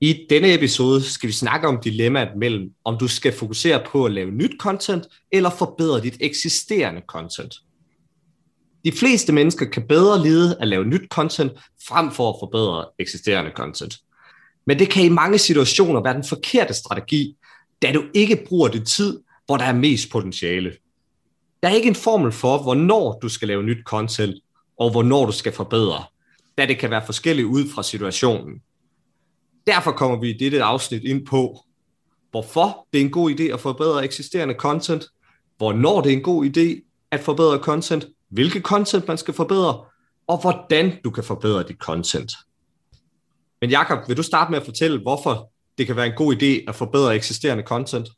I denne episode skal vi snakke om dilemmaet mellem, om du skal fokusere på at lave nyt content, eller forbedre dit eksisterende content. De fleste mennesker kan bedre lide at lave nyt content, frem for at forbedre eksisterende content. Men det kan i mange situationer være den forkerte strategi, da du ikke bruger det tid, hvor der er mest potentiale. Der er ikke en formel for, hvornår du skal lave nyt content, og hvornår du skal forbedre, da det kan være forskelligt ud fra situationen. Derfor kommer vi i dette afsnit ind på, hvorfor det er en god idé at forbedre eksisterende content, hvornår det er en god idé at forbedre content, hvilke content man skal forbedre, og hvordan du kan forbedre dit content. Men Jakob, vil du starte med at fortælle, hvorfor det kan være en god idé at forbedre eksisterende content?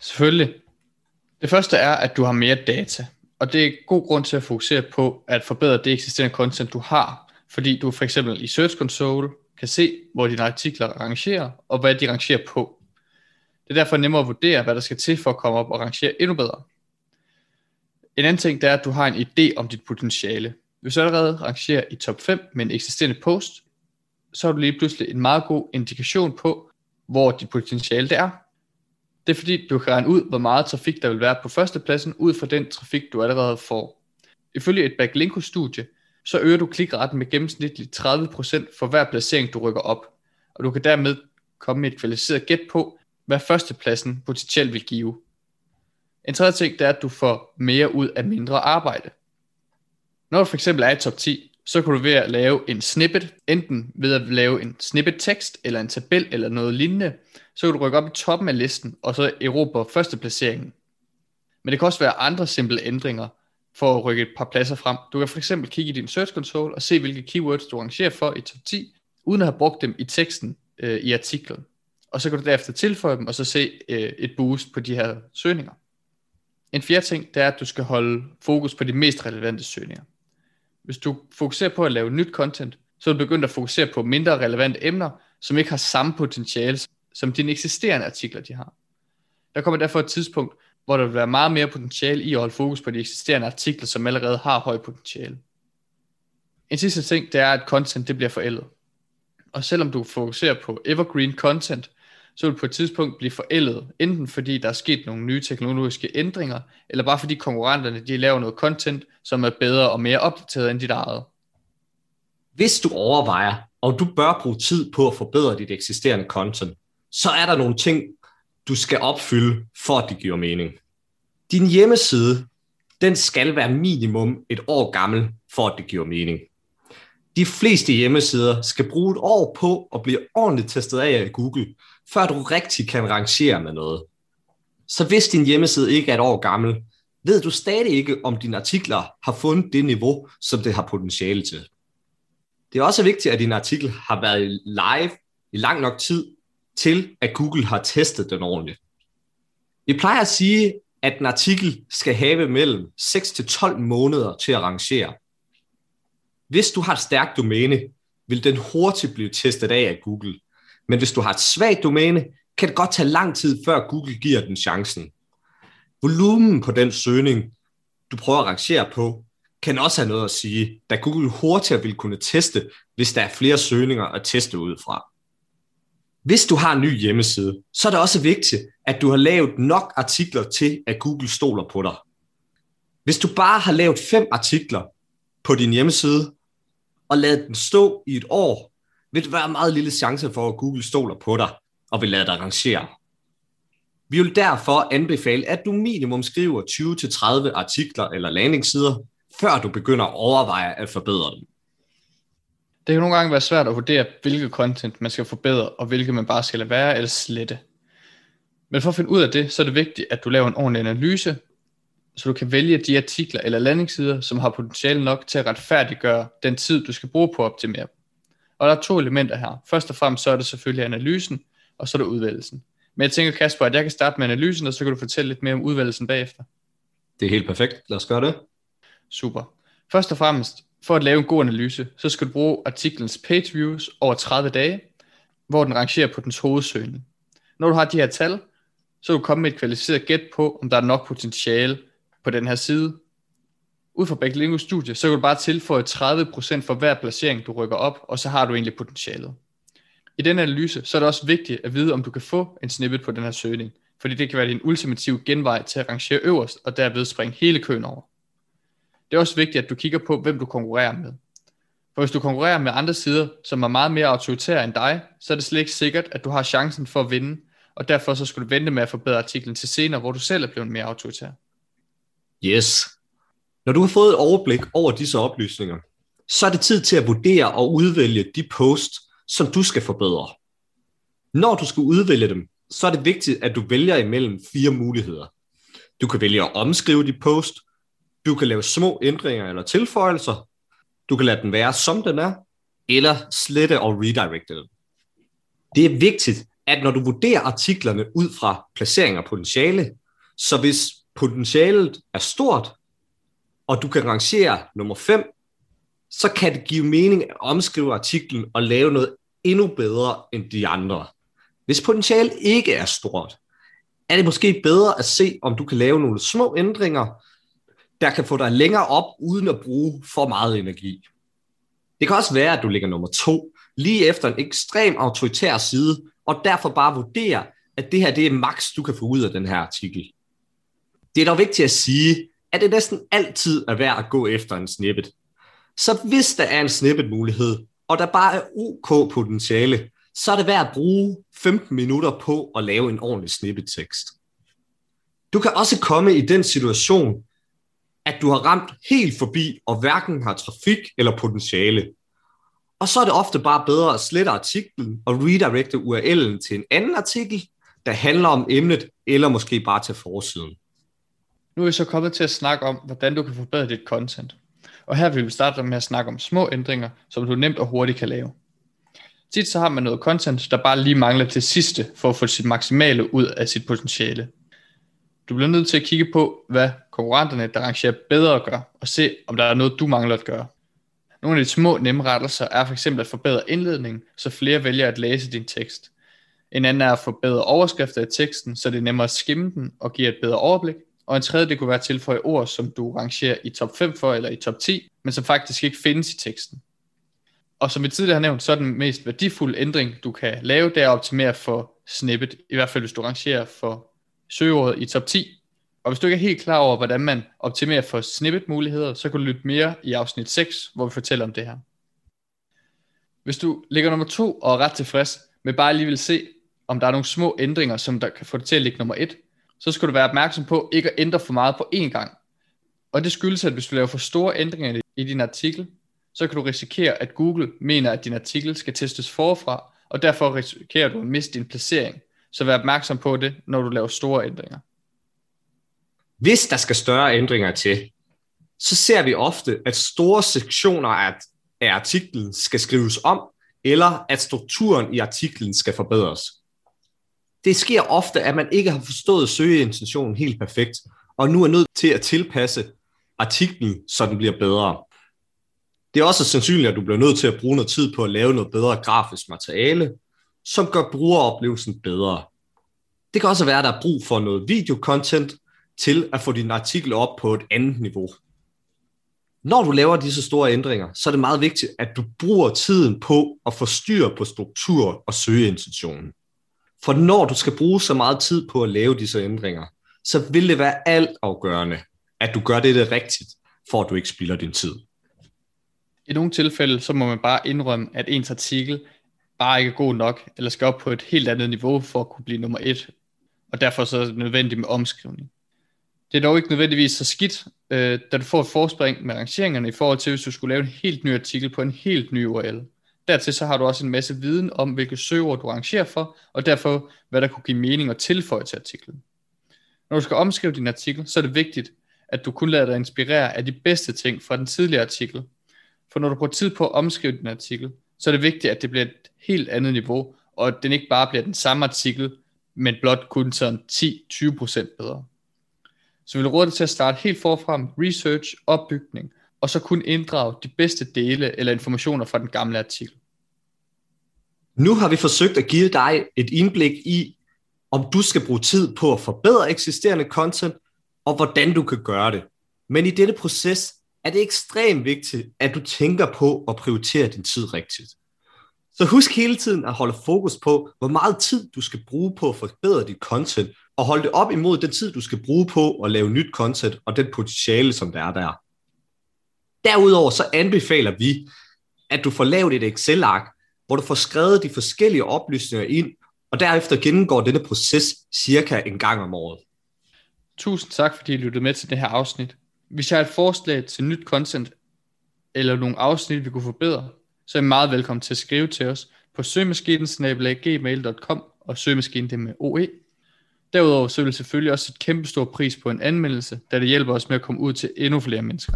Selvfølgelig. Det første er, at du har mere data, og det er god grund til at fokusere på at forbedre det eksisterende content, du har, fordi du for eksempel i Search Console kan se, hvor dine artikler rangerer, og hvad de rangerer på. Det er derfor nemmere at vurdere, hvad der skal til for at komme op og rangere endnu bedre. En anden ting, det er, at du har en idé om dit potentiale. Hvis du allerede rangerer i top 5 med en eksisterende post, så har du lige pludselig en meget god indikation på, hvor dit potentiale det er. Det er fordi, du kan regne ud, hvor meget trafik der vil være på førstepladsen, ud fra den trafik, du allerede får. Ifølge et Backlinko-studie, så øger du klikretten med gennemsnitligt 30% for hver placering, du rykker op. Og du kan dermed komme med et kvalificeret gæt på, hvad førstepladsen potentielt vil give. En tredje ting, det er, at du får mere ud af mindre arbejde. Når du for eksempel er i top 10, så kan du ved at lave en snippet, enten ved at lave en snippet tekst, eller en tabel, eller noget lignende, så kan du rykke op i toppen af listen, og så erobre førsteplaceringen. Men det kan også være andre simple ændringer, for at rykke et par pladser frem. Du kan for eksempel kigge i din Search Console og se, hvilke keywords du rangerer for i top 10, uden at have brugt dem i teksten øh, i artiklen. Og så kan du derefter tilføje dem, og så se øh, et boost på de her søgninger. En fjerde ting, det er, at du skal holde fokus på de mest relevante søgninger. Hvis du fokuserer på at lave nyt content, så er du begyndt at fokusere på mindre relevante emner, som ikke har samme potentiale, som dine eksisterende artikler de har. Der kommer derfor et tidspunkt, hvor der vil være meget mere potentiale i at holde fokus på de eksisterende artikler, som allerede har høj potentiale. En sidste ting, det er, at content det bliver forældet. Og selvom du fokuserer på evergreen content, så vil du på et tidspunkt blive forældet, enten fordi der er sket nogle nye teknologiske ændringer, eller bare fordi konkurrenterne de laver noget content, som er bedre og mere opdateret end dit eget. Hvis du overvejer, om du bør bruge tid på at forbedre dit eksisterende content, så er der nogle ting, du skal opfylde, for at det giver mening. Din hjemmeside, den skal være minimum et år gammel, for at det giver mening. De fleste hjemmesider skal bruge et år på at blive ordentligt testet af af Google, før du rigtig kan rangere med noget. Så hvis din hjemmeside ikke er et år gammel, ved du stadig ikke, om dine artikler har fundet det niveau, som det har potentiale til. Det er også vigtigt, at din artikel har været live i lang nok tid, til at Google har testet den ordentligt. Vi plejer at sige, at en artikel skal have mellem 6 til 12 måneder til at rangere. Hvis du har et stærkt domæne, vil den hurtigt blive testet af af Google. Men hvis du har et svagt domæne, kan det godt tage lang tid, før Google giver den chancen. Volumen på den søgning, du prøver at rangere på, kan også have noget at sige, da Google hurtigere vil kunne teste, hvis der er flere søgninger at teste ud fra. Hvis du har en ny hjemmeside, så er det også vigtigt, at du har lavet nok artikler til, at Google stoler på dig. Hvis du bare har lavet fem artikler på din hjemmeside, og ladet den stå i et år, vil det være meget lille chance for, at Google stoler på dig og vil lade dig rangere. Vi vil derfor anbefale, at du minimum skriver 20-30 artikler eller landingssider, før du begynder at overveje at forbedre dem. Det kan nogle gange være svært at vurdere, hvilke content man skal forbedre, og hvilke man bare skal lade være eller slette. Men for at finde ud af det, så er det vigtigt, at du laver en ordentlig analyse, så du kan vælge de artikler eller landingssider, som har potentiale nok til at retfærdiggøre den tid, du skal bruge på at optimere. Og der er to elementer her. Først og fremmest så er det selvfølgelig analysen, og så er det udvælgelsen. Men jeg tænker, Kasper, at jeg kan starte med analysen, og så kan du fortælle lidt mere om udvalgelsen bagefter. Det er helt perfekt. Lad os gøre det. Super. Først og fremmest, for at lave en god analyse, så skal du bruge artiklens page views over 30 dage, hvor den rangerer på dens hovedsøgning. Når du har de her tal, så vil du komme med et kvalificeret gæt på, om der er nok potentiale på den her side. Ud fra Backlingo studie, så kan du bare tilføje 30% for hver placering, du rykker op, og så har du egentlig potentialet. I den analyse, så er det også vigtigt at vide, om du kan få en snippet på den her søgning, fordi det kan være din ultimative genvej til at rangere øverst, og derved springe hele køen over. Det er også vigtigt, at du kigger på, hvem du konkurrerer med. For hvis du konkurrerer med andre sider, som er meget mere autoritære end dig, så er det slet ikke sikkert, at du har chancen for at vinde, og derfor så skal du vente med at forbedre artiklen til senere, hvor du selv er blevet mere autoritær. Yes. Når du har fået et overblik over disse oplysninger, så er det tid til at vurdere og udvælge de posts, som du skal forbedre. Når du skal udvælge dem, så er det vigtigt, at du vælger imellem fire muligheder. Du kan vælge at omskrive dit post, du kan lave små ændringer eller tilføjelser, du kan lade den være, som den er, eller slette og redirecte den. Det er vigtigt, at når du vurderer artiklerne ud fra placering og potentiale, så hvis potentialet er stort, og du kan rangere nummer 5, så kan det give mening at omskrive artiklen og lave noget endnu bedre end de andre. Hvis potentialet ikke er stort, er det måske bedre at se, om du kan lave nogle små ændringer, der kan få dig længere op, uden at bruge for meget energi. Det kan også være, at du ligger nummer to, lige efter en ekstrem autoritær side, og derfor bare vurdere, at det her det er maks, du kan få ud af den her artikel. Det er dog vigtigt at sige, at det næsten altid er værd at gå efter en snippet. Så hvis der er en snippet mulighed, og der bare er OK potentiale, så er det værd at bruge 15 minutter på at lave en ordentlig snippet tekst. Du kan også komme i den situation, at du har ramt helt forbi og hverken har trafik eller potentiale. Og så er det ofte bare bedre at slette artiklen og redirecte URL'en til en anden artikel, der handler om emnet, eller måske bare til forsiden. Nu er vi så kommet til at snakke om, hvordan du kan forbedre dit content. Og her vil vi starte med at snakke om små ændringer, som du nemt og hurtigt kan lave. Tit så har man noget content, der bare lige mangler til sidste, for at få sit maksimale ud af sit potentiale. Du bliver nødt til at kigge på, hvad konkurrenterne, der rangerer bedre gør, og se, om der er noget, du mangler at gøre. Nogle af de små nemme rettelser er for eksempel at forbedre indledningen, så flere vælger at læse din tekst. En anden er at forbedre overskrifter i teksten, så det er nemmere at skimme den og give et bedre overblik. Og en tredje, det kunne være at tilføje ord, som du rangerer i top 5 for eller i top 10, men som faktisk ikke findes i teksten. Og som vi tidligere har nævnt, så er den mest værdifulde ændring, du kan lave, det er at optimere for snippet, i hvert fald hvis du rangerer for søgeordet i top 10. Og hvis du ikke er helt klar over, hvordan man optimerer for snippet-muligheder, så kan du lytte mere i afsnit 6, hvor vi fortæller om det her. Hvis du ligger nummer 2 og er ret tilfreds, men bare lige vil se, om der er nogle små ændringer, som der kan få dig til at ligge nummer 1, så skal du være opmærksom på ikke at ændre for meget på én gang. Og det skyldes, at hvis du laver for store ændringer i din artikel, så kan du risikere, at Google mener, at din artikel skal testes forfra, og derfor risikerer du at miste din placering. Så vær opmærksom på det, når du laver store ændringer. Hvis der skal større ændringer til, så ser vi ofte, at store sektioner af, af artiklen skal skrives om, eller at strukturen i artiklen skal forbedres. Det sker ofte, at man ikke har forstået søgeintentionen helt perfekt, og nu er nødt til at tilpasse artiklen, så den bliver bedre. Det er også sandsynligt, at du bliver nødt til at bruge noget tid på at lave noget bedre grafisk materiale, som gør brugeroplevelsen bedre. Det kan også være, at der er brug for noget videocontent til at få din artikel op på et andet niveau. Når du laver disse store ændringer, så er det meget vigtigt, at du bruger tiden på at få styr på struktur og søgeintentionen. For når du skal bruge så meget tid på at lave disse ændringer, så vil det være alt afgørende, at du gør det, det rigtigt, for at du ikke spilder din tid. I nogle tilfælde, så må man bare indrømme, at ens artikel bare ikke er god nok, eller skal op på et helt andet niveau for at kunne blive nummer et, og derfor så er det nødvendigt med omskrivning. Det er dog ikke nødvendigvis så skidt, øh, da du får et forspring med rangeringerne i forhold til, hvis du skulle lave en helt ny artikel på en helt ny URL. Dertil så har du også en masse viden om, hvilke søgeord du rangerer for, og derfor hvad der kunne give mening at tilføje til artiklen. Når du skal omskrive din artikel, så er det vigtigt, at du kun lader dig inspirere af de bedste ting fra den tidligere artikel. For når du bruger tid på at omskrive din artikel, så er det vigtigt, at det bliver et helt andet niveau, og at den ikke bare bliver den samme artikel, men blot kun sådan 10-20% bedre. Så vi vil råde dig til at starte helt forfra med research, opbygning, og så kun inddrage de bedste dele eller informationer fra den gamle artikel. Nu har vi forsøgt at give dig et indblik i, om du skal bruge tid på at forbedre eksisterende content, og hvordan du kan gøre det. Men i dette proces er det ekstremt vigtigt, at du tænker på at prioritere din tid rigtigt. Så husk hele tiden at holde fokus på, hvor meget tid du skal bruge på at forbedre dit content, og holde det op imod den tid, du skal bruge på at lave nyt content, og den potentiale, som der er der. Derudover så anbefaler vi, at du får lavet et Excel-ark, hvor du får skrevet de forskellige oplysninger ind, og derefter gennemgår denne proces cirka en gang om året. Tusind tak, fordi I lyttede med til det her afsnit. Hvis jeg har et forslag til nyt content, eller nogle afsnit, vi kunne forbedre, så er I meget velkommen til at skrive til os på søgemaskinen.gmail.com og søgemaskinen det med OE. Derudover så vil vi selvfølgelig også et kæmpe stor pris på en anmeldelse, da det hjælper os med at komme ud til endnu flere mennesker.